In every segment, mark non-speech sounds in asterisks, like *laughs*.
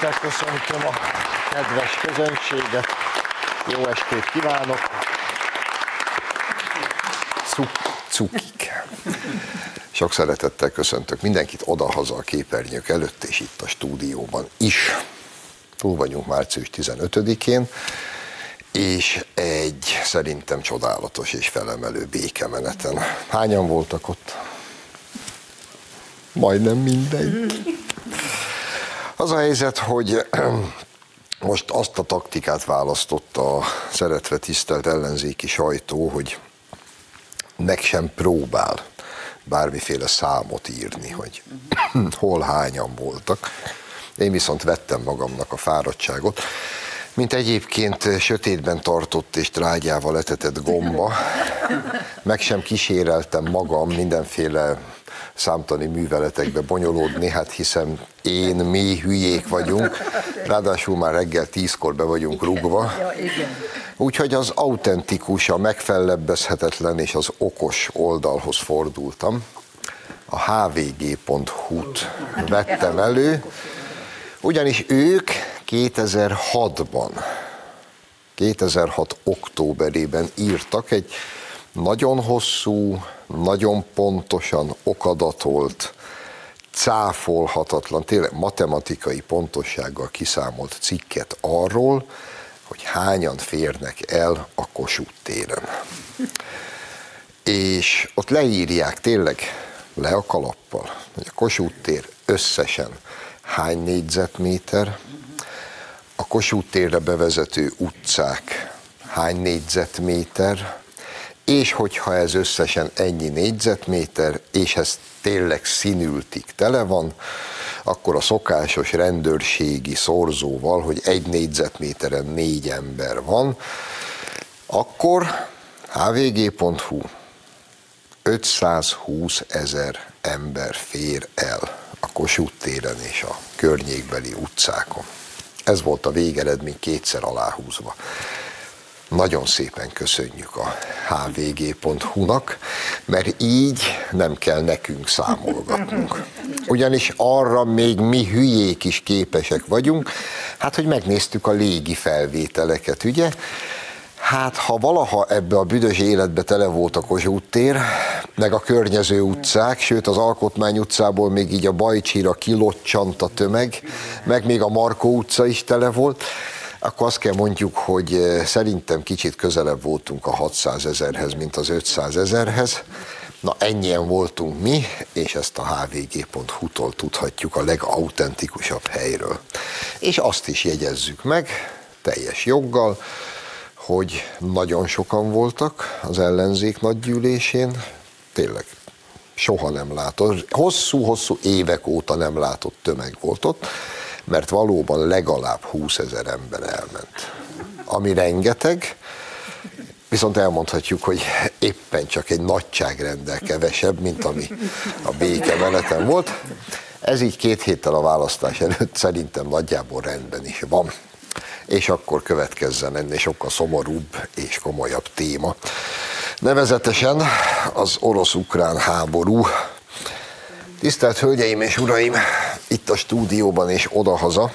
Köszöntöm a kedves közönséget. Jó estét kívánok! Cuk- cukik. Sok szeretettel köszöntök mindenkit odahaza a képernyők előtt, és itt a stúdióban is. Túl vagyunk március 15-én, és egy szerintem csodálatos és felemelő békemeneten. Hányan voltak ott? Majdnem mindenki. Az a helyzet, hogy *clears throat* most azt a taktikát választotta a szeretve tisztelt ellenzéki sajtó, hogy meg sem próbál bármiféle számot írni, hogy *clears throat* hol hányan voltak. Én viszont vettem magamnak a fáradtságot, mint egyébként sötétben tartott és trágyával etetett gomba, *laughs* meg sem kíséreltem magam mindenféle számtani műveletekbe bonyolódni, hát hiszen én, mi hülyék vagyunk, ráadásul már reggel tízkor be vagyunk rúgva. Úgyhogy az autentikus, a megfellebbezhetetlen és az okos oldalhoz fordultam. A hvg.hu-t vettem elő, ugyanis ők 2006-ban, 2006 októberében írtak egy nagyon hosszú, nagyon pontosan okadatolt, cáfolhatatlan, tényleg matematikai pontossággal kiszámolt cikket arról, hogy hányan férnek el a Kossuth téren. És ott leírják tényleg le a kalappal, hogy a Kossuth tér összesen hány négyzetméter, a Kossuth térre bevezető utcák hány négyzetméter, és hogyha ez összesen ennyi négyzetméter, és ez tényleg színültig tele van, akkor a szokásos rendőrségi szorzóval, hogy egy négyzetméteren négy ember van, akkor hvg.hu 520 ezer ember fér el a Kossuth téren és a környékbeli utcákon. Ez volt a végeredmény kétszer aláhúzva. Nagyon szépen köszönjük a hvg.hu-nak, mert így nem kell nekünk számolgatnunk. Ugyanis arra még mi hülyék is képesek vagyunk, hát hogy megnéztük a légi felvételeket, ugye? Hát, ha valaha ebbe a büdös életbe tele volt a Kozsút tér, meg a környező utcák, sőt az Alkotmány utcából még így a Bajcsira kilocsant a tömeg, meg még a Markó utca is tele volt, akkor azt kell mondjuk, hogy eh, szerintem kicsit közelebb voltunk a 600 ezerhez, mint az 500 ezerhez. Na ennyien voltunk mi, és ezt a hvg.hu-tól tudhatjuk a legautentikusabb helyről. És azt is jegyezzük meg, teljes joggal, hogy nagyon sokan voltak az ellenzék nagygyűlésén, tényleg soha nem látott, hosszú-hosszú évek óta nem látott tömeg volt ott, mert valóban legalább 20 ezer ember elment. Ami rengeteg, viszont elmondhatjuk, hogy éppen csak egy nagyságrendel kevesebb, mint ami a béke meneten volt. Ez így két héttel a választás előtt szerintem nagyjából rendben is van. És akkor következzen ennél sokkal szomorúbb és komolyabb téma. Nevezetesen az orosz-ukrán háború. Tisztelt Hölgyeim és Uraim, itt a stúdióban és odahaza,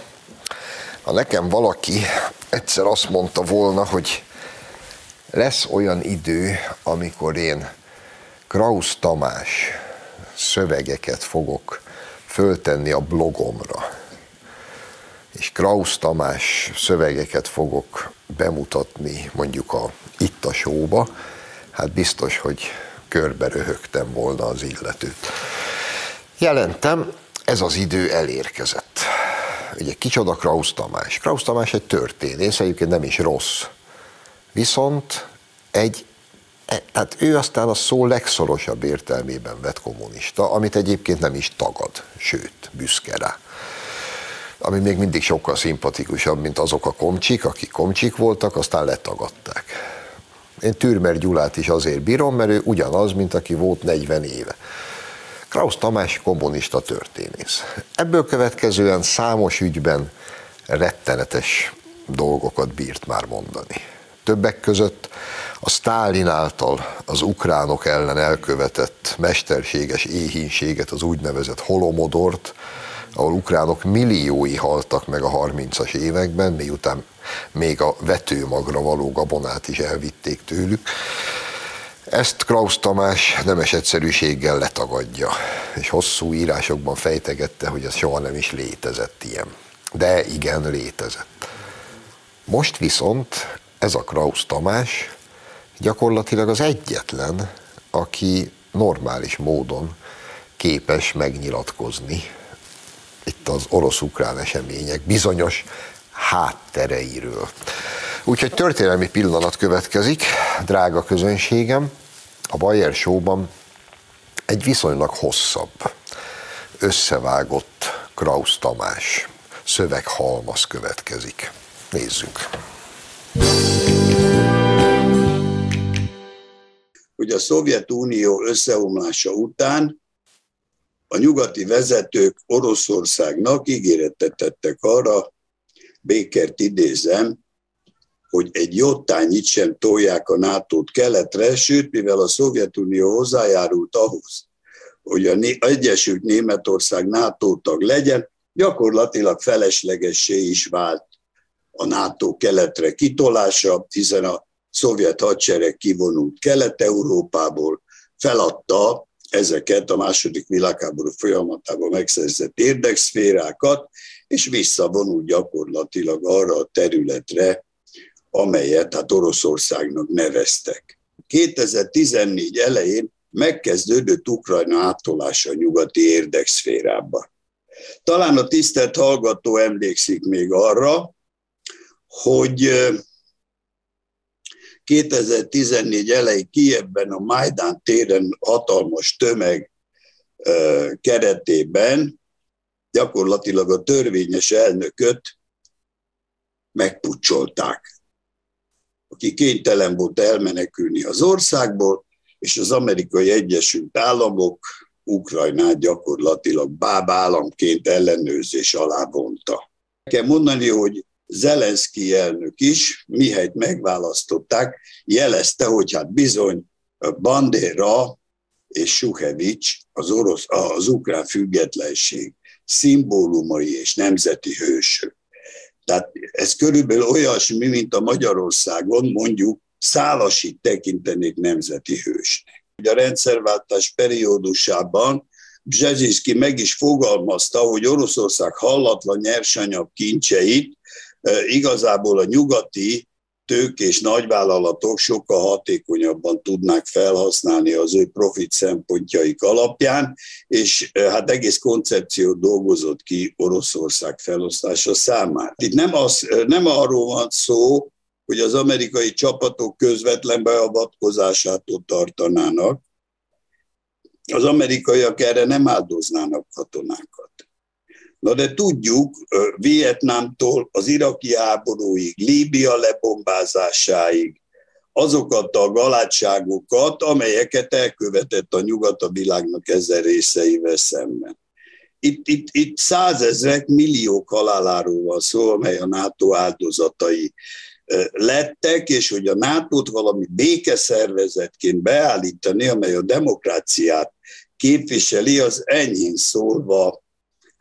ha nekem valaki egyszer azt mondta volna, hogy lesz olyan idő, amikor én Krausz Tamás szövegeket fogok föltenni a blogomra, és Krausz Tamás szövegeket fogok bemutatni mondjuk a itt a showba, hát biztos, hogy körbe röhögtem volna az illetőt. Jelentem, ez az idő elérkezett. Ugye kicsoda Krausz Tamás? Krausz Tamás egy történész, egyébként nem is rossz. Viszont egy, e, tehát ő aztán a szó legszorosabb értelmében vett kommunista, amit egyébként nem is tagad, sőt, büszke rá. Ami még mindig sokkal szimpatikusabb, mint azok a komcsik, akik komcsik voltak, aztán letagadták. Én Türmer Gyulát is azért bírom, mert ő ugyanaz, mint aki volt 40 éve. Krausz Tamás kommunista történész. Ebből következően számos ügyben rettenetes dolgokat bírt már mondani. Többek között a Stálin által az ukránok ellen elkövetett mesterséges éhínséget, az úgynevezett holomodort, ahol ukránok milliói haltak meg a 30-as években, miután még a vetőmagra való gabonát is elvitték tőlük. Ezt Klaus Tamás nemes egyszerűséggel letagadja, és hosszú írásokban fejtegette, hogy ez soha nem is létezett ilyen. De igen, létezett. Most viszont ez a Klaus Tamás gyakorlatilag az egyetlen, aki normális módon képes megnyilatkozni itt az orosz-ukrán események bizonyos háttereiről. Úgyhogy történelmi pillanat következik, drága közönségem, a Bayer Show-ban egy viszonylag hosszabb, összevágott Kraus Tamás szöveghalmaz következik. Nézzük! Hogy a Szovjetunió összeomlása után a nyugati vezetők Oroszországnak ígéretet tettek arra, Békert idézem, hogy egy jottányit sem tolják a nato keletre, sőt, mivel a Szovjetunió hozzájárult ahhoz, hogy a Egyesült Németország NATO tag legyen, gyakorlatilag feleslegessé is vált a NATO keletre kitolása, hiszen a szovjet hadsereg kivonult Kelet-Európából, feladta ezeket a második világháború folyamatában megszerzett érdekszférákat, és visszavonult gyakorlatilag arra a területre, amelyet hát Oroszországnak neveztek. 2014 elején megkezdődött Ukrajna átolása a nyugati érdekszférába. Talán a tisztelt hallgató emlékszik még arra, hogy 2014 elején Kievben a Majdán téren hatalmas tömeg keretében gyakorlatilag a törvényes elnököt megpucsolták, aki kénytelen volt elmenekülni az országból, és az amerikai Egyesült Államok Ukrajnát gyakorlatilag bábállamként ellenőrzés alá vonta. Kell mondani, hogy Zelenszky elnök is, mihelyt megválasztották, jelezte, hogy hát bizony Bandera és Suhevics, az, orosz, az ukrán függetlenség szimbólumai és nemzeti hősök. Tehát ez körülbelül olyasmi, mint a Magyarországon mondjuk Szálasi tekintenék nemzeti hősnek. A rendszerváltás periódusában Bzsezsiszki meg is fogalmazta, hogy Oroszország hallatlan nyersanyag kincseit igazából a nyugati tők és nagyvállalatok sokkal hatékonyabban tudnák felhasználni az ő profit szempontjaik alapján, és hát egész koncepciót dolgozott ki Oroszország felosztása számára. Itt nem, az, nem arról van szó, hogy az amerikai csapatok közvetlen beavatkozásától tartanának, az amerikaiak erre nem áldoznának katonákat. Na de tudjuk, Vietnámtól az iraki háborúig, Líbia lebombázásáig, azokat a galátságokat, amelyeket elkövetett a nyugat a világnak ezer részeivel szemben. Itt, itt, itt százezrek, milliók haláláról van szó, amely a NATO áldozatai lettek, és hogy a NATO-t valami békeszervezetként beállítani, amely a demokráciát képviseli, az enyhén szólva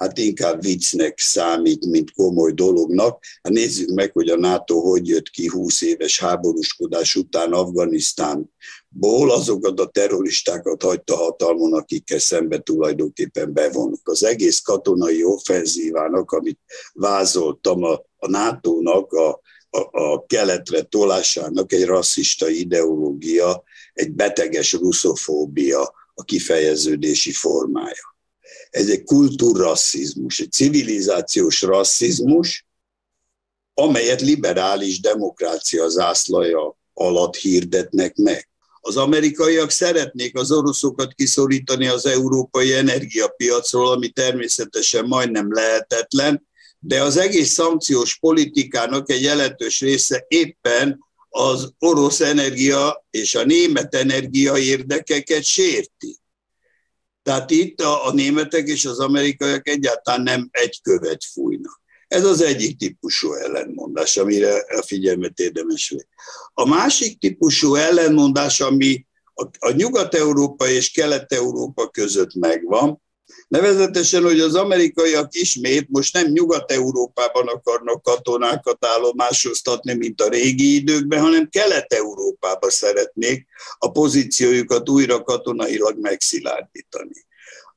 hát inkább viccnek számít, mint komoly dolognak. Hát nézzük meg, hogy a NATO hogy jött ki 20 éves háborúskodás után Afganisztánból, azokat a terroristákat hagyta hatalmon, akikkel szembe tulajdonképpen bevonnak. Az egész katonai offenzívának, amit vázoltam a, a NATO-nak, a, a, a keletre tolásának egy rasszista ideológia, egy beteges ruszofóbia a kifejeződési formája ez egy kultúrrasszizmus, egy civilizációs rasszizmus, amelyet liberális demokrácia zászlaja alatt hirdetnek meg. Az amerikaiak szeretnék az oroszokat kiszorítani az európai energiapiacról, ami természetesen majdnem lehetetlen, de az egész szankciós politikának egy jelentős része éppen az orosz energia és a német energia érdekeket sérti. Tehát itt a, a németek és az amerikaiak egyáltalán nem egy követ fújnak. Ez az egyik típusú ellenmondás, amire a figyelmet érdemes venni. A másik típusú ellenmondás, ami a, a Nyugat-Európa és Kelet-Európa között megvan, Nevezetesen, hogy az amerikaiak ismét most nem Nyugat-Európában akarnak katonákat állomásoztatni, mint a régi időkben, hanem Kelet-Európába szeretnék a pozíciójukat újra katonailag megszilárdítani.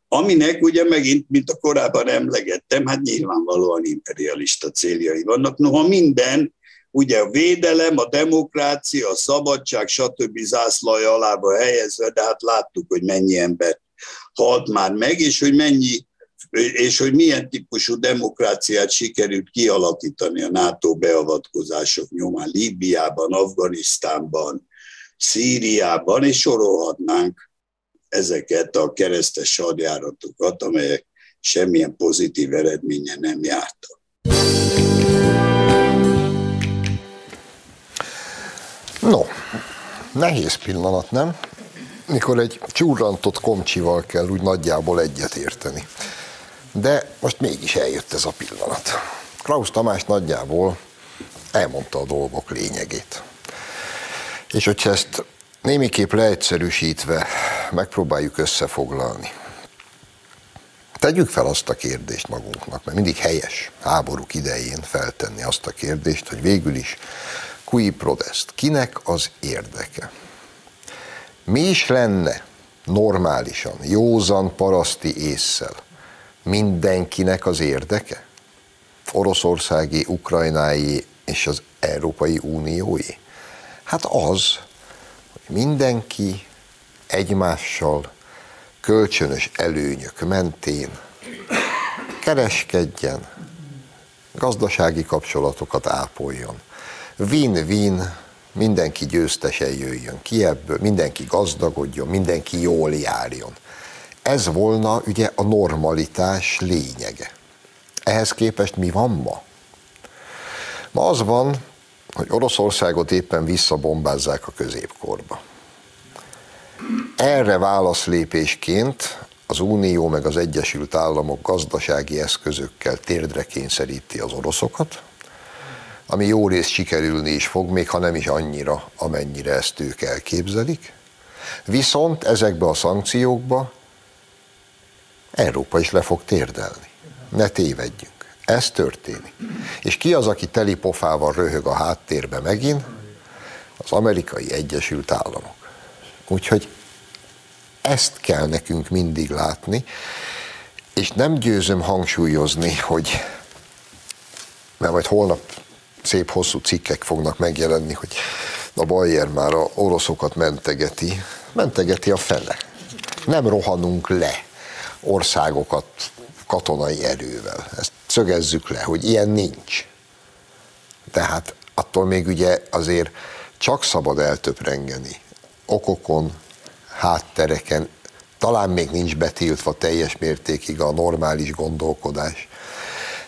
Aminek ugye megint, mint a korábban emlegettem, hát nyilvánvalóan imperialista céljai vannak. Noha minden, ugye a védelem, a demokrácia, a szabadság, stb. zászlaj alába helyezve, de hát láttuk, hogy mennyi ember halt már meg, és hogy mennyi és hogy milyen típusú demokráciát sikerült kialakítani a NATO beavatkozások nyomán Líbiában, Afganisztánban, Szíriában, és sorolhatnánk ezeket a keresztes hadjáratokat, amelyek semmilyen pozitív eredménye nem jártak. No, nehéz pillanat, nem? Mikor egy csúrantott komcsival kell úgy nagyjából egyetérteni. De most mégis eljött ez a pillanat. Klaus Tamás nagyjából elmondta a dolgok lényegét. És hogyha ezt némiképp leegyszerűsítve megpróbáljuk összefoglalni, Tegyük fel azt a kérdést magunknak, mert mindig helyes háborúk idején feltenni azt a kérdést, hogy végül is Kui prodest. Kinek az érdeke? Mi is lenne normálisan, józan paraszti észsel mindenkinek az érdeke? Oroszországi, ukrajnái és az Európai Uniói? Hát az, hogy mindenki egymással kölcsönös előnyök mentén kereskedjen, gazdasági kapcsolatokat ápoljon, win-win, mindenki győztesen jöjjön ki ebből, mindenki gazdagodjon, mindenki jól járjon. Ez volna ugye a normalitás lényege. Ehhez képest mi van ma? Ma az van, hogy Oroszországot éppen visszabombázzák a középkorba. Erre válaszlépésként az Unió meg az Egyesült Államok gazdasági eszközökkel térdre kényszeríti az oroszokat, ami jó rész sikerülni is fog, még ha nem is annyira, amennyire ezt ők elképzelik. Viszont ezekbe a szankciókba Európa is le fog térdelni. Ne tévedjünk. Ez történik. És ki az, aki teli pofával röhög a háttérbe megint? Az amerikai Egyesült Államok. Úgyhogy ezt kell nekünk mindig látni, és nem győzöm hangsúlyozni, hogy mert majd holnap szép hosszú cikkek fognak megjelenni, hogy a Bayer már a oroszokat mentegeti, mentegeti a fele. Nem rohanunk le országokat katonai erővel. Ezt szögezzük le, hogy ilyen nincs. Tehát attól még ugye azért csak szabad eltöprengeni okokon, háttereken, talán még nincs betiltva teljes mértékig a normális gondolkodás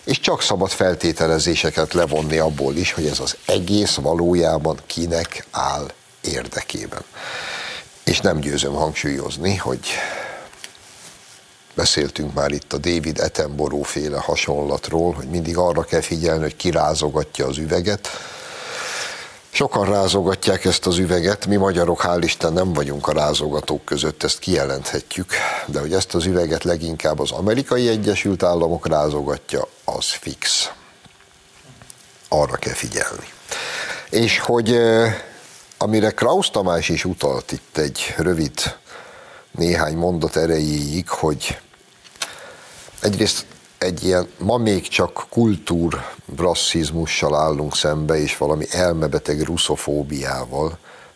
és csak szabad feltételezéseket levonni abból is, hogy ez az egész valójában kinek áll érdekében. És nem győzöm hangsúlyozni, hogy beszéltünk már itt a David Attenborough féle hasonlatról, hogy mindig arra kell figyelni, hogy kirázogatja az üveget, Sokan rázogatják ezt az üveget, mi magyarok hál' Isten nem vagyunk a rázogatók között, ezt kijelenthetjük, de hogy ezt az üveget leginkább az amerikai Egyesült Államok rázogatja, az fix. Arra kell figyelni. És hogy amire Kraus Tamás is utalt itt egy rövid néhány mondat erejéig, hogy egyrészt egy ilyen, ma még csak kultúr rasszizmussal állunk szembe, és valami elmebeteg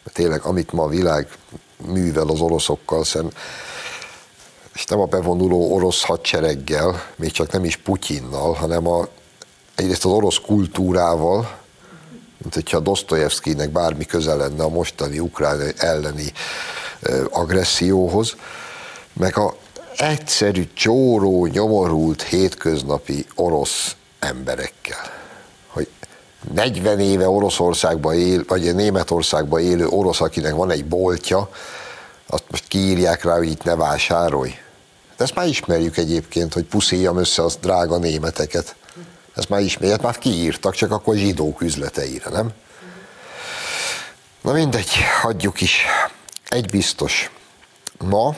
mert tényleg amit ma a világ művel az oroszokkal szem, és nem a bevonuló orosz hadsereggel, még csak nem is Putyinnal, hanem a, egyrészt az orosz kultúrával, mint hogyha Dostoyevskynek bármi köze lenne a mostani ukrán elleni agresszióhoz, meg a egyszerű, csóró, nyomorult, hétköznapi orosz emberekkel. Hogy 40 éve Oroszországban él, vagy Németországban élő orosz, akinek van egy boltja, azt most kiírják rá, hogy itt ne vásárolj. De ezt már ismerjük egyébként, hogy puszíjam össze az drága németeket. Ezt már ismerjük, már kiírtak, csak akkor zsidók üzleteire, nem? Na mindegy, hagyjuk is. Egy biztos. Ma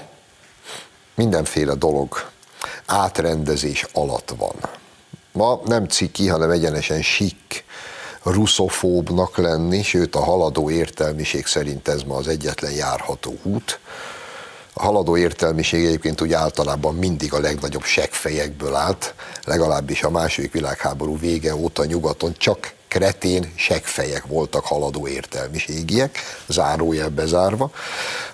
mindenféle dolog átrendezés alatt van. Ma nem ciki, hanem egyenesen sik ruszofóbnak lenni, sőt a haladó értelmiség szerint ez ma az egyetlen járható út. A haladó értelmiség egyébként úgy általában mindig a legnagyobb seggfejekből állt, legalábbis a második világháború vége óta nyugaton csak kretén seggfejek voltak haladó értelmiségiek, zárójel bezárva.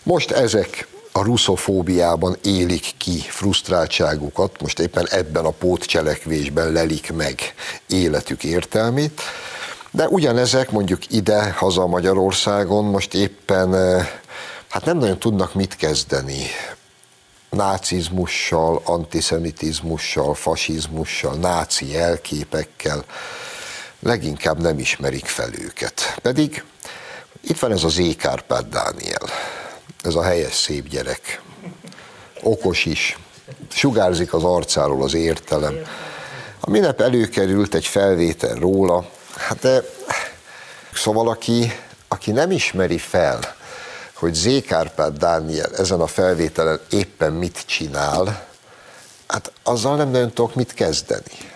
Most ezek a ruszofóbiában élik ki frusztráltságukat, most éppen ebben a pótcselekvésben lelik meg életük értelmét, de ugyanezek mondjuk ide, haza Magyarországon most éppen eh, hát nem nagyon tudnak mit kezdeni nácizmussal, antiszemitizmussal, fasizmussal, náci elképekkel, leginkább nem ismerik fel őket. Pedig itt van ez az Ékárpád Dániel, ez a helyes szép gyerek, okos is, sugárzik az arcáról az értelem. A minap előkerült egy felvétel róla, hát de, szóval aki, aki nem ismeri fel, hogy Zékárpád Dániel ezen a felvételen éppen mit csinál, hát azzal nem nagyon tudok mit kezdeni.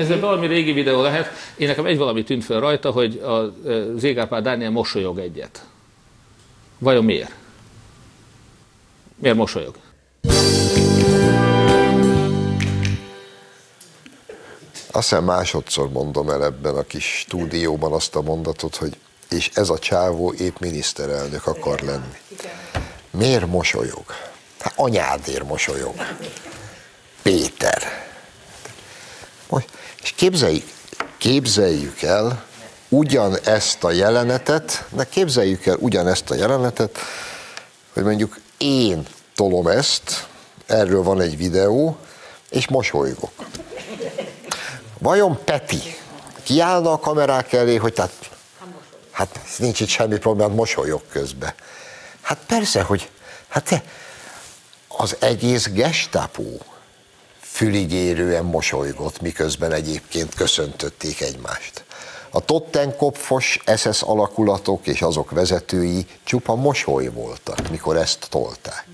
Ez egy valami régi videó lehet. Én nekem egy valami tűnt fel rajta, hogy a Zégárpár Dániel mosolyog egyet. Vajon miért? Miért mosolyog? Azt hiszem másodszor mondom el ebben a kis stúdióban azt a mondatot, hogy és ez a csávó épp miniszterelnök akar lenni. Miért mosolyog? Hát anyádért mosolyog. Péter. És képzeljük, képzeljük el ugyanezt a jelenetet, de képzeljük el ugyanezt a jelenetet, hogy mondjuk én tolom ezt, erről van egy videó, és mosolygok. Vajon Peti kiállna a kamerák elé, hogy tehát, hát nincs itt semmi probléma, hát mosolyog közben. Hát persze, hogy hát az egész gestapo füligérően mosolygott, miközben egyébként köszöntötték egymást. A Tottenkopfos SS alakulatok és azok vezetői csupa mosoly voltak, mikor ezt tolták.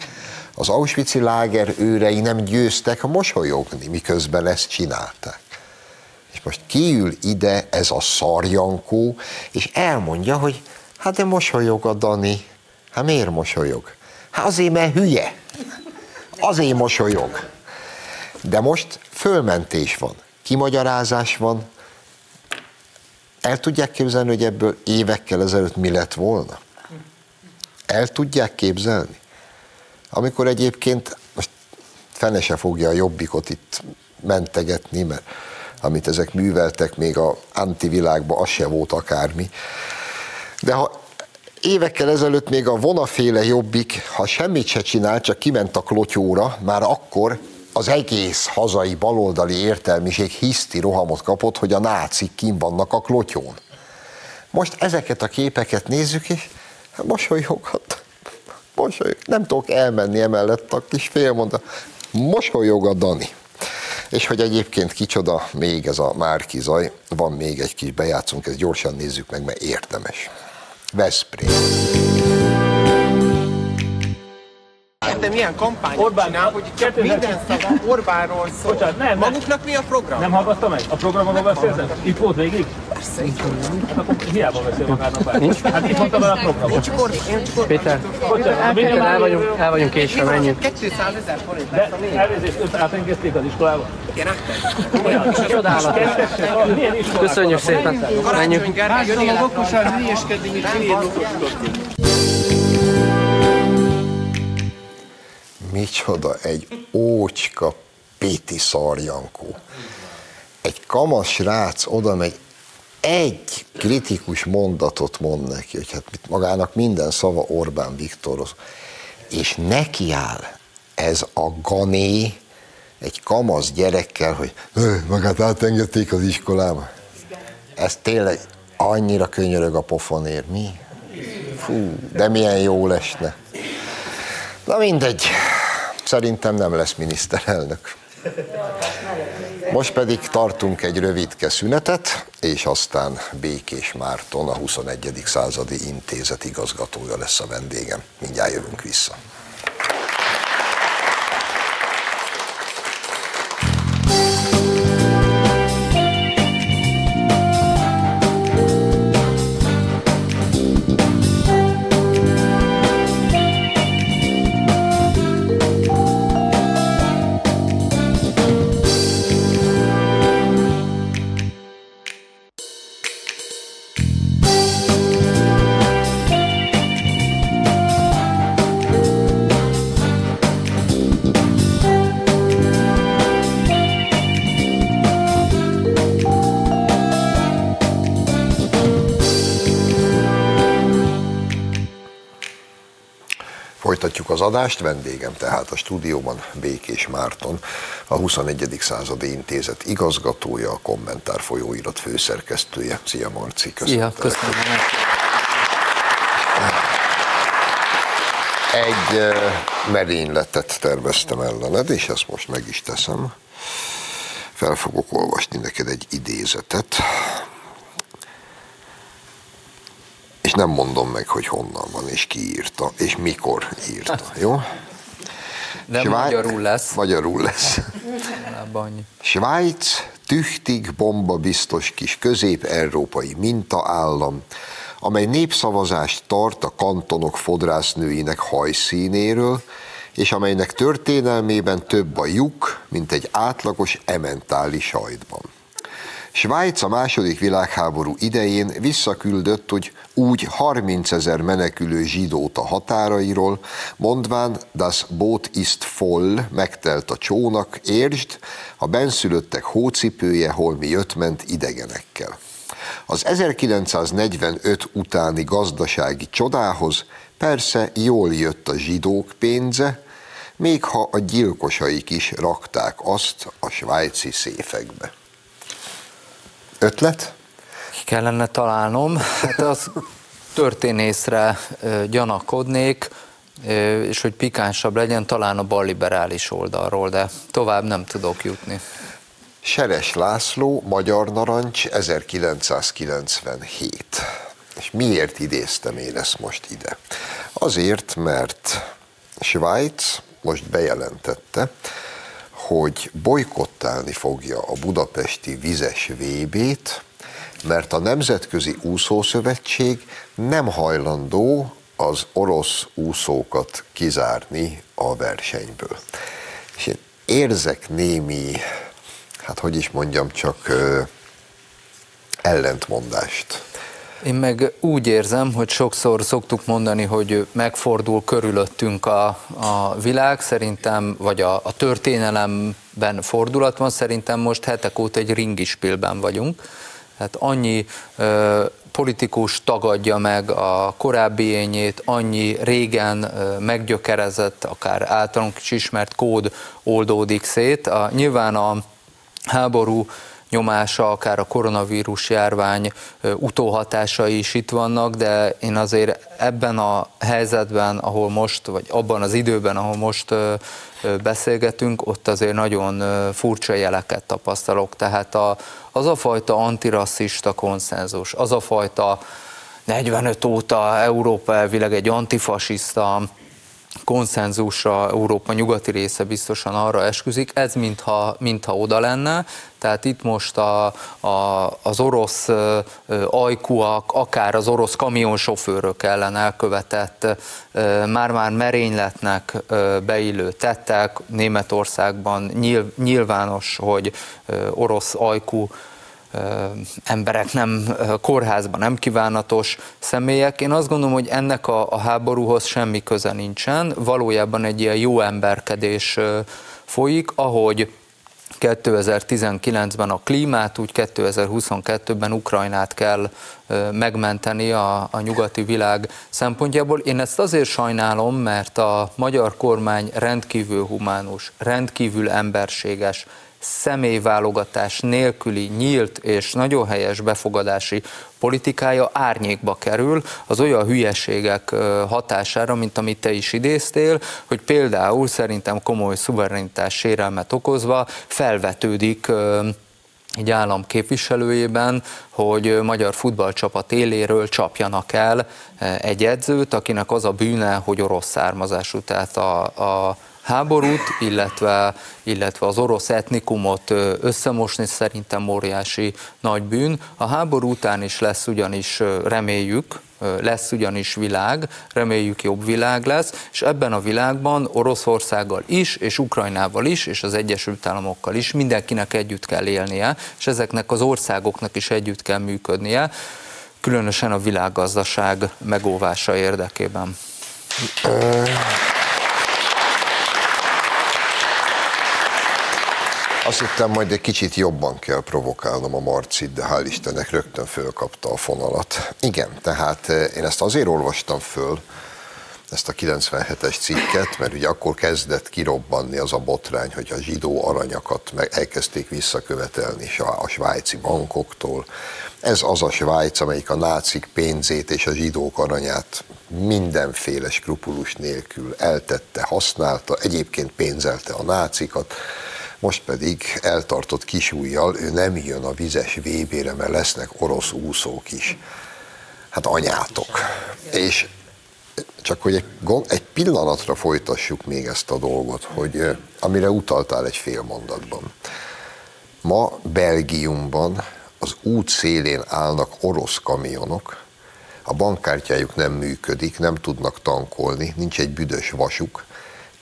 Az Auschwitz-i láger őrei nem győztek mosolyogni, miközben ezt csinálták. És most kiül ide ez a szarjankó, és elmondja, hogy hát de mosolyog a Dani. Hát miért mosolyog? Hát azért, mert hülye. Azért mosolyog. De most fölmentés van, kimagyarázás van. El tudják képzelni, hogy ebből évekkel ezelőtt mi lett volna? El tudják képzelni? Amikor egyébként, most fene se fogja a jobbikot itt mentegetni, mert amit ezek műveltek még a antivilágban, az se volt akármi. De ha évekkel ezelőtt még a vonaféle jobbik, ha semmit se csinált, csak kiment a klotyóra, már akkor az egész hazai baloldali értelmiség hiszti rohamot kapott, hogy a nácik kim vannak a klotyón. Most ezeket a képeket nézzük, és mosolyogat. Mosolyog. Nem tudok elmenni emellett a kis félmondat. Mosolyog a Dani. És hogy egyébként kicsoda még ez a Márki zaj, van még egy kis bejátszunk, ezt gyorsan nézzük meg, mert érdemes. Veszprém te milyen kampányt Orbán, csinál, hogy csak minden szava Orbánról szól. Bocsánat, nem, Maguknak mi a program? Nem hallgatta meg? A programon beszéltem? Itt volt végig? Persze, itt Hát akkor hiába beszél magának Nincs? Hát itt mondtam el a programot. Csak Or- Péter, Bocsánat, el, vagyunk, el vagyunk késve, menjünk. 200 ezer forint De elnézést, őt átengedték az iskolába? Igen, átengedték. Csodálatos. Köszönjük szépen. Menjünk. Másról a okosan hülyeskedni, mint hülyén micsoda egy ócska Péti szarjankó. Egy kamasz srác oda megy, egy kritikus mondatot mond neki, hogy hát magának minden szava Orbán Viktorhoz. És nekiáll ez a gané egy kamasz gyerekkel, hogy magát átengedték az iskolába. Ez tényleg annyira könyörög a pofonér. Mi? Fú, de milyen jó lesne. Na mindegy, szerintem nem lesz miniszterelnök. Most pedig tartunk egy rövidke szünetet, és aztán Békés Márton, a 21. századi intézet igazgatója lesz a vendégem. Mindjárt jövünk vissza. Adást, vendégem tehát a stúdióban Békés Márton, a 21. századi intézet igazgatója, a kommentár folyóirat főszerkesztője. Szia Marci, köszönöm. Szia, köszönöm. Egy merényletet terveztem ellened, és ezt most meg is teszem. Fel fogok olvasni neked egy idézetet, és nem mondom meg, hogy honnan van, és ki írta, és mikor írta, jó? De Svá... magyarul lesz. Magyarul lesz. Svájc tüchtig bomba biztos kis közép-európai mintaállam, amely népszavazást tart a kantonok fodrásznőinek hajszínéről, és amelynek történelmében több a lyuk, mint egy átlagos ementáli sajtban. Svájc a második világháború idején visszaküldött, hogy úgy 30 ezer menekülő zsidót a határairól, mondván das Boot ist voll, megtelt a csónak, értsd, a benszülöttek hócipője holmi jött-ment idegenekkel. Az 1945 utáni gazdasági csodához persze jól jött a zsidók pénze, még ha a gyilkosaik is rakták azt a svájci széfekbe. Ötlet? Kellene találnom. Hát az történészre gyanakodnék, és hogy pikánsabb legyen, talán a balliberális oldalról, de tovább nem tudok jutni. Seres László, Magyar Narancs, 1997. És miért idéztem én ezt most ide? Azért, mert Svájc most bejelentette, hogy bolykottálni fogja a budapesti vizes VB-t, mert a Nemzetközi Úszószövetség nem hajlandó az orosz úszókat kizárni a versenyből. És én érzek némi, hát hogy is mondjam, csak ellentmondást én meg úgy érzem, hogy sokszor szoktuk mondani, hogy megfordul körülöttünk a, a világ, szerintem, vagy a, a történelemben fordulat van, szerintem most hetek óta egy ringispilben vagyunk. Hát annyi ö, politikus tagadja meg a korábbi ényét, annyi régen meggyökerezett, akár általunk is ismert kód oldódik szét. A, nyilván a háború nyomása, akár a koronavírus járvány utóhatásai is itt vannak, de én azért ebben a helyzetben, ahol most, vagy abban az időben, ahol most beszélgetünk, ott azért nagyon furcsa jeleket tapasztalok. Tehát a, az a fajta antirasszista konszenzus, az a fajta 45 óta Európa elvileg egy antifasiszta konszenzusra Európa nyugati része biztosan arra esküzik, ez mintha, mintha oda lenne, tehát itt most a, a, az orosz ajkúak, akár az orosz kamionsofőrök ellen elkövetett már-már merényletnek beillő tettek, Németországban nyilv, nyilvános, hogy orosz ajkú emberek nem kórházban nem kívánatos személyek. Én azt gondolom, hogy ennek a, a háborúhoz semmi köze nincsen. Valójában egy ilyen jó emberkedés folyik, ahogy 2019-ben a klímát, úgy 2022-ben Ukrajnát kell megmenteni a, a nyugati világ szempontjából. Én ezt azért sajnálom, mert a magyar kormány rendkívül humánus, rendkívül emberséges, személyválogatás nélküli nyílt és nagyon helyes befogadási politikája árnyékba kerül az olyan hülyeségek hatására, mint amit te is idéztél, hogy például szerintem komoly szuverenitás sérelmet okozva felvetődik egy állam képviselőjében, hogy magyar futballcsapat éléről csapjanak el egy edzőt, akinek az a bűne, hogy orosz származású, tehát a, a háborút, illetve, illetve az orosz etnikumot összemosni szerintem óriási nagy bűn. A háború után is lesz ugyanis, reméljük, lesz ugyanis világ, reméljük jobb világ lesz, és ebben a világban Oroszországgal is, és Ukrajnával is, és az Egyesült Államokkal is mindenkinek együtt kell élnie, és ezeknek az országoknak is együtt kell működnie, különösen a világgazdaság megóvása érdekében. Azt hittem, majd egy kicsit jobban kell provokálnom a Marcit, de hál' Istennek rögtön fölkapta a fonalat. Igen, tehát eh, én ezt azért olvastam föl, ezt a 97-es cikket, mert ugye akkor kezdett kirobbanni az a botrány, hogy a zsidó aranyakat meg elkezdték visszakövetelni a svájci bankoktól. Ez az a Svájc, amelyik a nácik pénzét és a zsidók aranyát mindenféle skrupulus nélkül eltette, használta, egyébként pénzelte a nácikat, most pedig eltartott kisújjal, ő nem jön a vizes VB-re, mert lesznek orosz úszók is. Hát anyátok. És csak hogy egy, egy pillanatra folytassuk még ezt a dolgot, hogy amire utaltál egy fél mondatban. Ma Belgiumban az út szélén állnak orosz kamionok, a bankkártyájuk nem működik, nem tudnak tankolni, nincs egy büdös vasuk,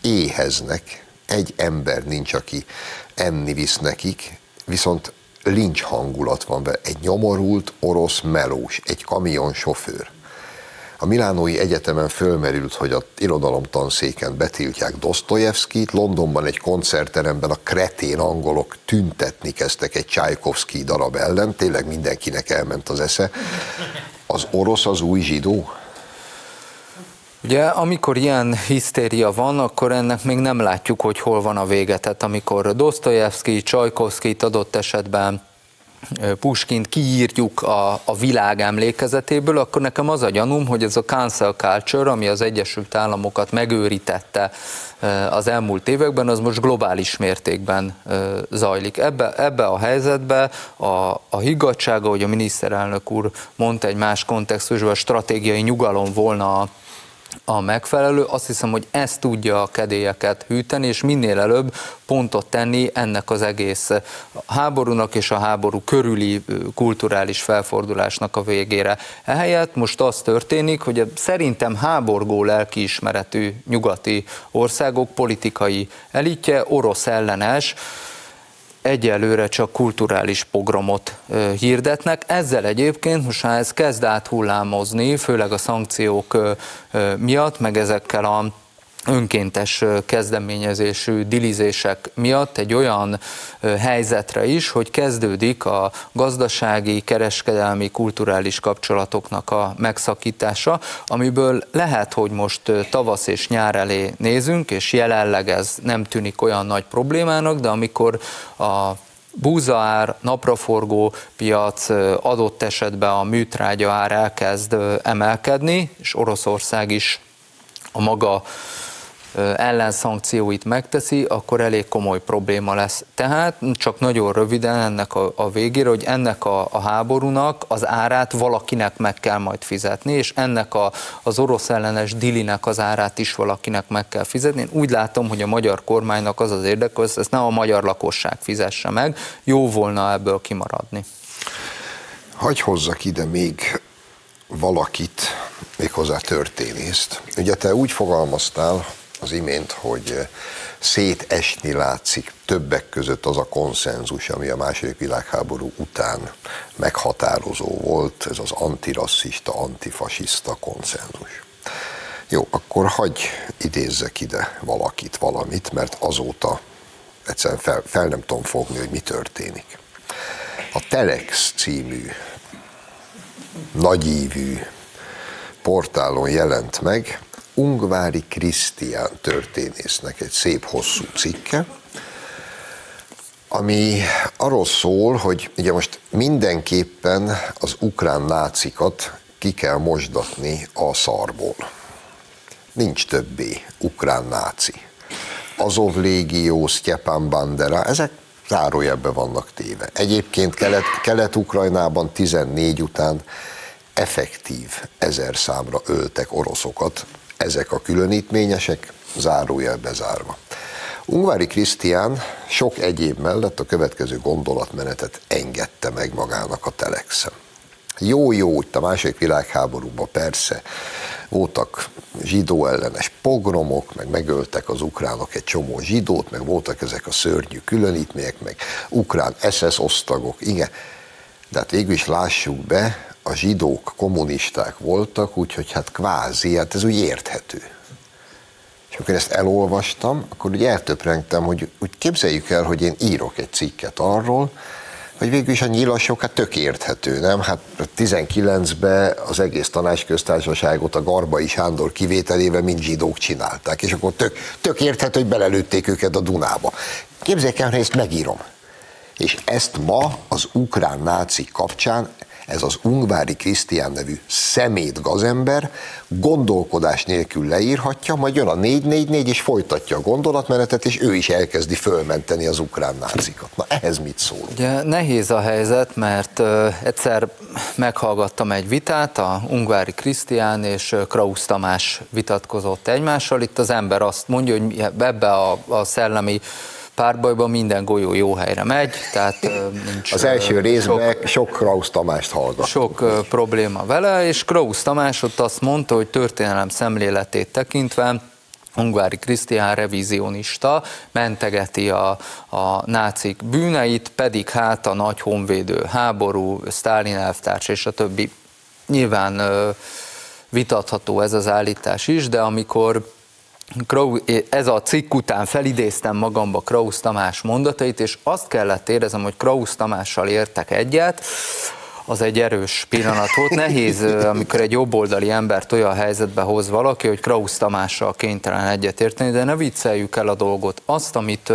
éheznek, egy ember nincs, aki enni visz nekik, viszont lincs hangulat van vele. Egy nyomorult orosz melós, egy kamionsofőr. A Milánói Egyetemen fölmerült, hogy a irodalomtanszéken betiltják Dostoyevskit, Londonban egy koncertteremben a kretén angolok tüntetni kezdtek egy Csajkovszki darab ellen, tényleg mindenkinek elment az esze. Az orosz az új zsidó? Ugye, amikor ilyen hisztéria van, akkor ennek még nem látjuk, hogy hol van a vége. Tehát amikor Dostoyevsky, Csajkovszkit adott esetben Puskint kiírtjuk a, a világ emlékezetéből, akkor nekem az a gyanúm, hogy ez a cancel culture, ami az Egyesült Államokat megőrítette az elmúlt években, az most globális mértékben zajlik. Ebbe, ebbe a helyzetbe a, a higgadsága, hogy a miniszterelnök úr mondta egy más kontextusban, a stratégiai nyugalom volna a a megfelelő. Azt hiszem, hogy ez tudja a kedélyeket hűteni, és minél előbb pontot tenni ennek az egész háborúnak és a háború körüli kulturális felfordulásnak a végére. Ehelyett most az történik, hogy szerintem háborgó lelkiismeretű nyugati országok politikai elitje orosz ellenes, egyelőre csak kulturális programot hirdetnek. Ezzel egyébként most ha ez kezd áthullámozni, főleg a szankciók miatt, meg ezekkel a önkéntes kezdeményezésű dilizések miatt egy olyan helyzetre is, hogy kezdődik a gazdasági, kereskedelmi, kulturális kapcsolatoknak a megszakítása, amiből lehet, hogy most tavasz és nyár elé nézünk, és jelenleg ez nem tűnik olyan nagy problémának, de amikor a búzaár, napraforgó piac adott esetben a műtrágya ár elkezd emelkedni, és Oroszország is a maga ellenszankcióit megteszi, akkor elég komoly probléma lesz. Tehát csak nagyon röviden ennek a, a végére, hogy ennek a, a háborúnak az árát valakinek meg kell majd fizetni, és ennek a, az orosz ellenes dilinek az árát is valakinek meg kell fizetni. Én úgy látom, hogy a magyar kormánynak az az érdeke, hogy ezt nem a magyar lakosság fizesse meg, jó volna ebből kimaradni. Hagy hozzak ide még valakit, méghozzá történészt. Ugye te úgy fogalmaztál, az imént, hogy eh, szétesni látszik többek között az a konszenzus, ami a második világháború után meghatározó volt, ez az antirasszista, antifasiszta konszenzus. Jó, akkor hagy idézzek ide valakit, valamit, mert azóta egyszerűen fel, fel nem tudom fogni, hogy mi történik. A Telex című nagyívű portálon jelent meg Ungvári Krisztián történésznek egy szép hosszú cikke, ami arról szól, hogy ugye most mindenképpen az ukrán nácikat ki kell mosdatni a szarból. Nincs többé ukrán náci. Azov légió, Sztyepán Bandera, ezek zárójelbe vannak téve. Egyébként Kelet, Kelet-Ukrajnában 14 után effektív ezer számra öltek oroszokat, ezek a különítményesek, zárójelbe zárva. Ungvári Krisztián sok egyéb mellett a következő gondolatmenetet engedte meg magának a Telexem. Jó-jó, itt a második világháborúban persze voltak zsidó ellenes pogromok, meg megöltek az ukránok egy csomó zsidót, meg voltak ezek a szörnyű különítmények, meg ukrán SS osztagok, igen. De hát végül is lássuk be, a zsidók kommunisták voltak, úgyhogy hát kvázi, hát ez úgy érthető. És amikor ezt elolvastam, akkor úgy eltöprengtem, hogy úgy képzeljük el, hogy én írok egy cikket arról, hogy végül is a nyilasok hát tök érthető, nem? Hát 19-ben az egész tanácsköztársaságot a Garbai Sándor kivételével mind zsidók csinálták, és akkor tök, tök érthető, hogy belelőtték őket a Dunába. Képzeljük el, hogy ezt megírom. És ezt ma az ukrán náci kapcsán ez az Ungvári Krisztián nevű szemét gazember gondolkodás nélkül leírhatja, majd jön a 444 és folytatja a gondolatmenetet, és ő is elkezdi fölmenteni az ukrán nácikat. Na ehhez mit szól? Ugye nehéz a helyzet, mert egyszer meghallgattam egy vitát, a Ungvári Krisztián és Krausz Tamás vitatkozott egymással. Itt az ember azt mondja, hogy ebbe a, a szellemi párbajban minden golyó jó helyre megy, tehát nincs... Az első részben sok, sok Krausz Tamást hallgat. Sok probléma vele, és Krausz Tamás ott azt mondta, hogy történelem szemléletét tekintve Ungvári Krisztián revizionista, mentegeti a, a nácik bűneit, pedig hát a nagy honvédő háború, Sztálin elvtárs és a többi. Nyilván vitatható ez az állítás is, de amikor ez a cikk után felidéztem magamba Krausz Tamás mondatait, és azt kellett érezem, hogy Krausz Tamással értek egyet, az egy erős pillanat volt. Nehéz, amikor egy jobboldali embert olyan helyzetbe hoz valaki, hogy Krausz Tamással kénytelen egyetérteni, de ne vicceljük el a dolgot. Azt, amit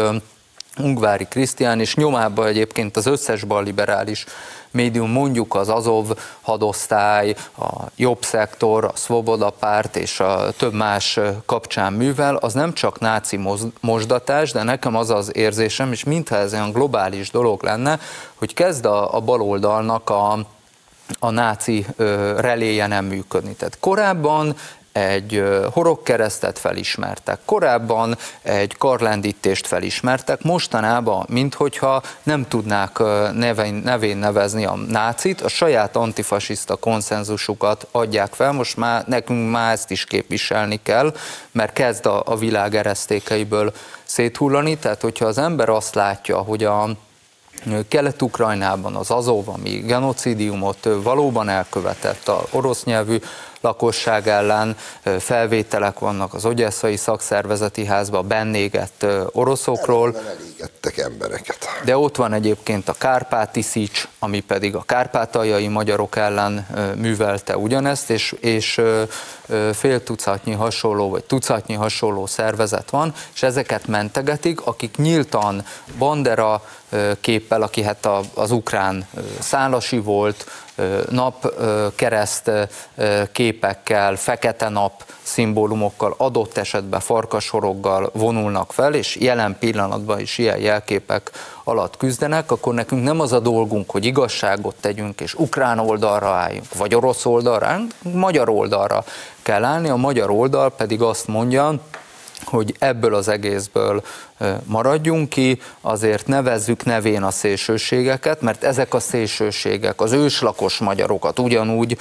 Ungvári Krisztián, és nyomában egyébként az összes balliberális médium, mondjuk az Azov hadosztály, a jobb szektor, a Svoboda párt és a több más kapcsán művel, az nem csak náci mosdatás, de nekem az az érzésem, és mintha ez olyan globális dolog lenne, hogy kezd a, a baloldalnak a a náci reléje nem működni. Tehát korábban egy horogkeresztet felismertek, korábban egy karlendítést felismertek, mostanában, minthogyha nem tudnák nevén, nevén nevezni a nácit, a saját antifasiszta konszenzusukat adják fel, most már nekünk már ezt is képviselni kell, mert kezd a, a világ eresztékeiből széthullani, tehát hogyha az ember azt látja, hogy a Kelet-Ukrajnában az Azov, ami genocidiumot valóban elkövetett a orosz nyelvű lakosság ellen, felvételek vannak az Ogyesszai Szakszervezeti Házban bennégett oroszokról. Elégettek embereket. De ott van egyébként a Kárpáti Szics, ami pedig a kárpátaljai magyarok ellen művelte ugyanezt, és, és fél tucatnyi hasonló, vagy tucatnyi hasonló szervezet van, és ezeket mentegetik, akik nyíltan Bandera képpel, aki hát az ukrán szálasi volt, napkereszt képekkel, fekete nap szimbólumokkal, adott esetben farkasoroggal vonulnak fel, és jelen pillanatban is ilyen jelképek alatt küzdenek, akkor nekünk nem az a dolgunk, hogy igazságot tegyünk, és ukrán oldalra álljunk, vagy orosz oldalra, magyar oldalra kell állni, a magyar oldal pedig azt mondja, hogy ebből az egészből maradjunk ki, azért nevezzük nevén a szélsőségeket, mert ezek a szélsőségek az őslakos magyarokat ugyanúgy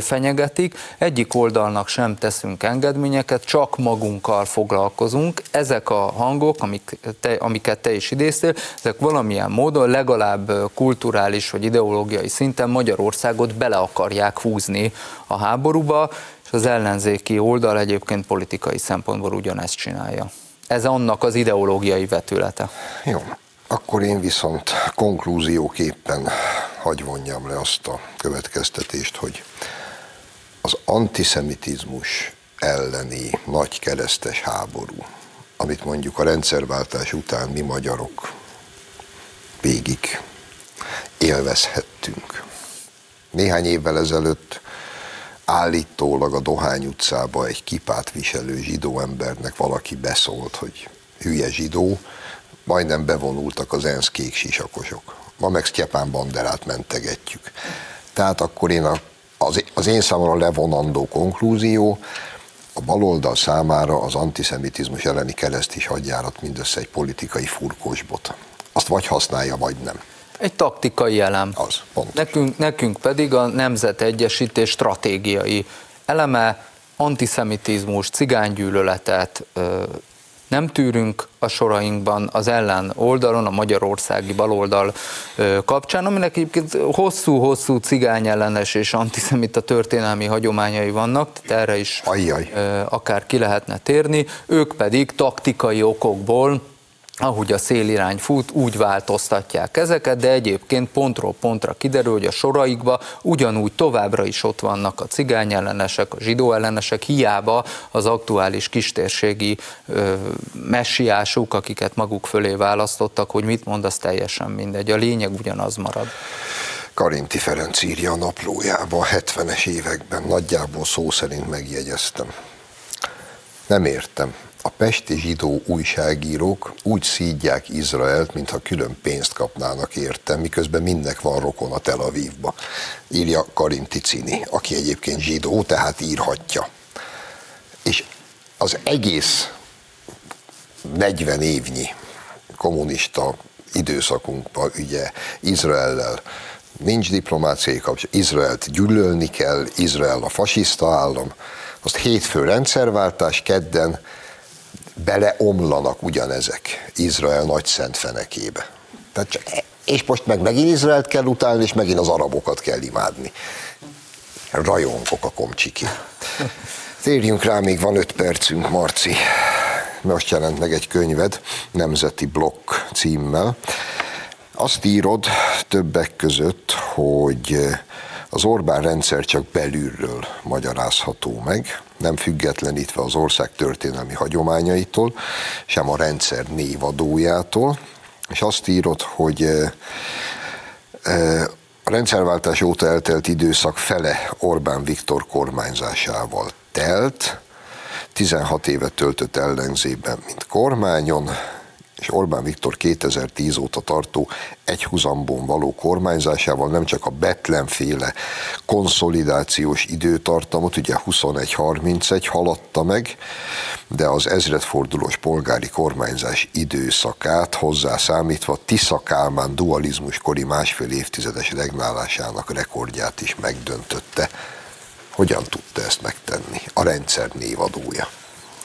fenyegetik, egyik oldalnak sem teszünk engedményeket, csak magunkkal foglalkozunk. Ezek a hangok, amik te, amiket te is idéztél, ezek valamilyen módon legalább kulturális vagy ideológiai szinten Magyarországot bele akarják húzni a háborúba, az ellenzéki oldal egyébként politikai szempontból ugyanezt csinálja. Ez annak az ideológiai vetülete. Jó, akkor én viszont konklúzióképpen hagy vonjam le azt a következtetést, hogy az antiszemitizmus elleni nagy keresztes háború, amit mondjuk a rendszerváltás után mi magyarok végig élvezhettünk. Néhány évvel ezelőtt állítólag a Dohány utcába egy kipát viselő zsidó embernek valaki beszólt, hogy hülye zsidó, majdnem bevonultak az ENSZ kék sisakosok. Ma meg Sztyepán Banderát mentegetjük. Tehát akkor én a, az, az én számomra levonandó konklúzió, a baloldal számára az antiszemitizmus elleni keresztis hadjárat mindössze egy politikai furkósbot. Azt vagy használja, vagy nem. Egy taktikai elem. Az, pont. Nekünk, nekünk pedig a nemzetegyesítés stratégiai eleme, antiszemitizmus, cigánygyűlöletet nem tűrünk a sorainkban az ellen oldalon, a magyarországi baloldal kapcsán, aminek egyébként hosszú-hosszú cigányellenes és antiszemita történelmi hagyományai vannak, tehát erre is Ajjaj. akár ki lehetne térni, ők pedig taktikai okokból ahogy a szélirány fut, úgy változtatják ezeket, de egyébként pontról pontra kiderül, hogy a soraikba ugyanúgy továbbra is ott vannak a cigány ellenesek, a zsidó ellenesek, hiába az aktuális kistérségi ö, messiásuk, akiket maguk fölé választottak, hogy mit mond, az teljesen mindegy. A lényeg ugyanaz marad. Karinti Ferenc írja a naplójába a 70-es években, nagyjából szó szerint megjegyeztem. Nem értem, a pesti zsidó újságírók úgy szídják Izraelt, mintha külön pénzt kapnának érte, miközben mindnek van rokon a Tel Avivba. Írja Karinti Cini, aki egyébként zsidó, tehát írhatja. És az egész 40 évnyi kommunista időszakunkban ugye Izraellel nincs diplomáciai kapcsolat, Izraelt gyűlölni kell, Izrael a fasiszta állam, azt hétfő rendszerváltás, kedden beleomlanak ugyanezek Izrael nagy szent fenekébe. Tehát csak, és most meg megint Izraelt kell utálni, és megint az arabokat kell imádni. Rajongok a komcsiki. Térjünk rá, még van öt percünk, Marci. Most jelent meg egy könyved, Nemzeti Blokk címmel. Azt írod többek között, hogy az Orbán rendszer csak belülről magyarázható meg, nem függetlenítve az ország történelmi hagyományaitól, sem a rendszer névadójától, és azt írod, hogy a rendszerváltás óta eltelt időszak fele Orbán Viktor kormányzásával telt, 16 évet töltött ellenzében, mint kormányon, és Orbán Viktor 2010 óta tartó egyhuzamban való kormányzásával nem csak a Betlenféle konszolidációs időtartamot, ugye 21-31 haladta meg, de az ezredfordulós polgári kormányzás időszakát hozzá számítva Tisza Kálmán dualizmuskori másfél évtizedes regnálásának rekordját is megdöntötte. Hogyan tudta ezt megtenni? A rendszer névadója.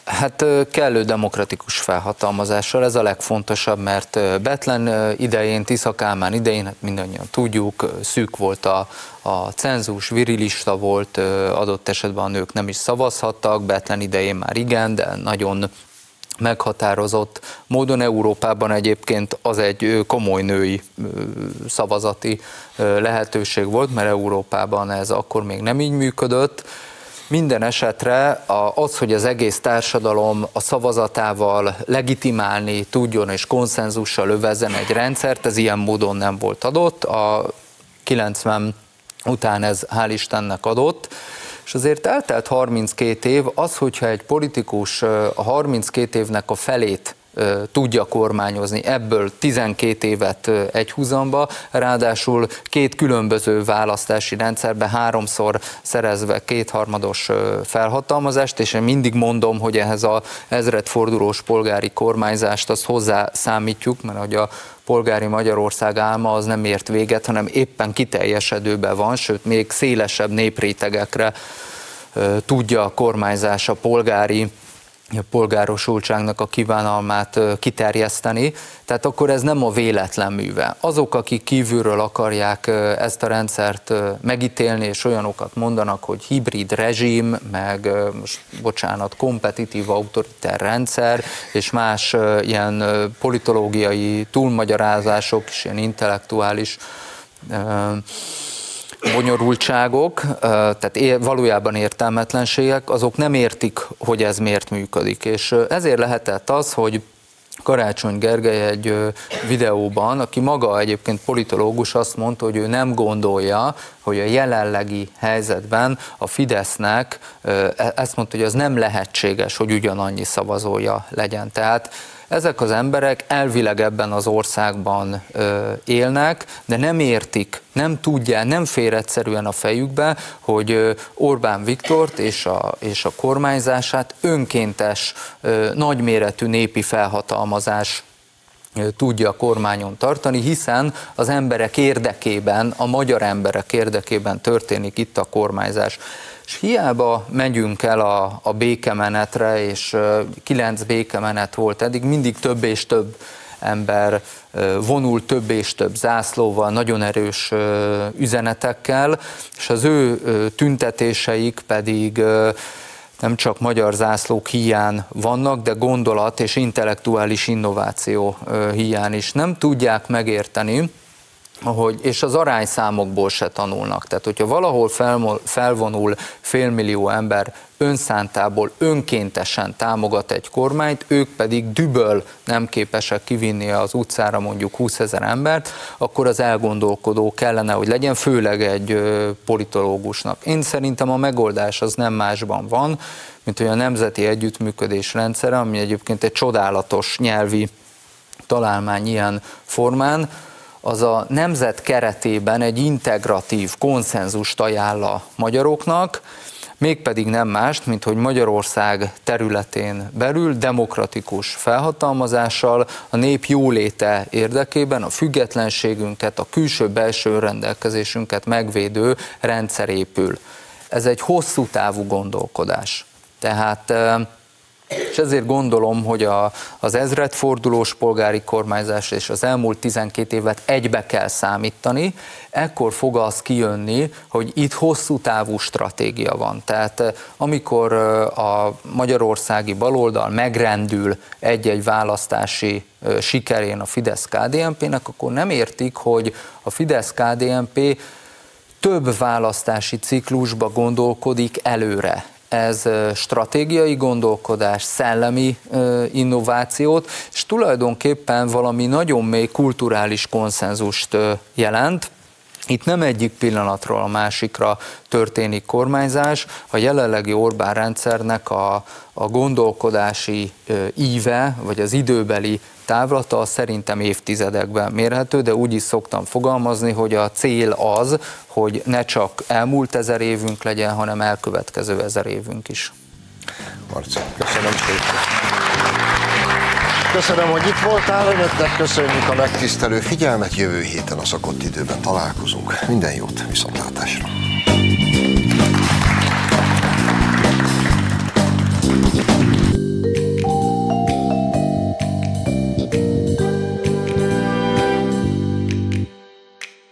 Hát kellő demokratikus felhatalmazással, ez a legfontosabb, mert Betlen idején, Tisza Kálmán idején, hát mindannyian tudjuk, szűk volt a, a cenzus, virilista volt, adott esetben a nők nem is szavazhattak, Betlen idején már igen, de nagyon meghatározott módon. Európában egyébként az egy komoly női szavazati lehetőség volt, mert Európában ez akkor még nem így működött, minden esetre az, hogy az egész társadalom a szavazatával legitimálni tudjon és konszenzussal övezzen egy rendszert, ez ilyen módon nem volt adott. A 90 után ez hál' Istennek adott. És azért eltelt 32 év, az, hogyha egy politikus a 32 évnek a felét tudja kormányozni. Ebből 12 évet egyhuzamba, ráadásul két különböző választási rendszerbe háromszor szerezve kétharmados felhatalmazást, és én mindig mondom, hogy ehhez a ezredfordulós polgári kormányzást azt hozzá számítjuk, mert hogy a polgári Magyarország álma az nem ért véget, hanem éppen kiteljesedőben van, sőt még szélesebb néprétegekre tudja a kormányzás a polgári polgárosultságnak a kívánalmát kiterjeszteni, tehát akkor ez nem a véletlen műve. Azok, akik kívülről akarják ezt a rendszert megítélni, és olyanokat mondanak, hogy hibrid rezsim, meg most bocsánat, kompetitív autoriter rendszer, és más ilyen politológiai túlmagyarázások, és ilyen intellektuális bonyolultságok, tehát valójában értelmetlenségek, azok nem értik, hogy ez miért működik. És ezért lehetett az, hogy Karácsony Gergely egy videóban, aki maga egyébként politológus, azt mondta, hogy ő nem gondolja, hogy a jelenlegi helyzetben a Fidesznek, e, ezt mondta, hogy az nem lehetséges, hogy ugyanannyi szavazója legyen. Tehát Ezek az emberek elvileg ebben az országban élnek, de nem értik, nem tudják, nem fér egyszerűen a fejükbe, hogy Orbán Viktort és a, és a kormányzását önkéntes, nagyméretű népi felhatalmazás tudja a kormányon tartani, hiszen az emberek érdekében, a magyar emberek érdekében történik itt a kormányzás. És hiába megyünk el a, a békemenetre, és kilenc békemenet volt eddig, mindig több és több ember vonul több és több zászlóval, nagyon erős üzenetekkel, és az ő tüntetéseik pedig nem csak magyar zászlók hiány vannak, de gondolat és intellektuális innováció hiány is. Nem tudják megérteni, hogy, és az arányszámokból se tanulnak. Tehát, hogyha valahol felvonul félmillió ember önszántából önkéntesen támogat egy kormányt, ők pedig düböl nem képesek kivinni az utcára mondjuk 20 ezer embert, akkor az elgondolkodó kellene, hogy legyen, főleg egy politológusnak. Én szerintem a megoldás az nem másban van, mint hogy a nemzeti együttműködés rendszere, ami egyébként egy csodálatos nyelvi találmány ilyen formán, az a nemzet keretében egy integratív konszenzust ajánl a magyaroknak, mégpedig nem mást, mint hogy Magyarország területén belül demokratikus felhatalmazással a nép jóléte érdekében a függetlenségünket, a külső-belső rendelkezésünket megvédő rendszer épül. Ez egy hosszú távú gondolkodás. Tehát és ezért gondolom, hogy a, az ezredfordulós polgári kormányzás és az elmúlt 12 évet egybe kell számítani, ekkor fog az kijönni, hogy itt hosszú távú stratégia van. Tehát eh, amikor eh, a magyarországi baloldal megrendül egy-egy választási eh, sikerén a Fidesz-KDNP-nek, akkor nem értik, hogy a Fidesz-KDNP több választási ciklusba gondolkodik előre ez stratégiai gondolkodás, szellemi innovációt, és tulajdonképpen valami nagyon mély kulturális konszenzust jelent, itt nem egyik pillanatról a másikra történik kormányzás, a jelenlegi Orbán rendszernek a, a gondolkodási íve, vagy az időbeli távlata szerintem évtizedekben mérhető, de úgy is szoktam fogalmazni, hogy a cél az, hogy ne csak elmúlt ezer évünk legyen, hanem elkövetkező ezer évünk is. Marci, köszönöm szépen. Köszönöm, hogy itt voltál, önöknek köszönjük a megtisztelő figyelmet, jövő héten a szokott időben találkozunk. Minden jót, viszontlátásra!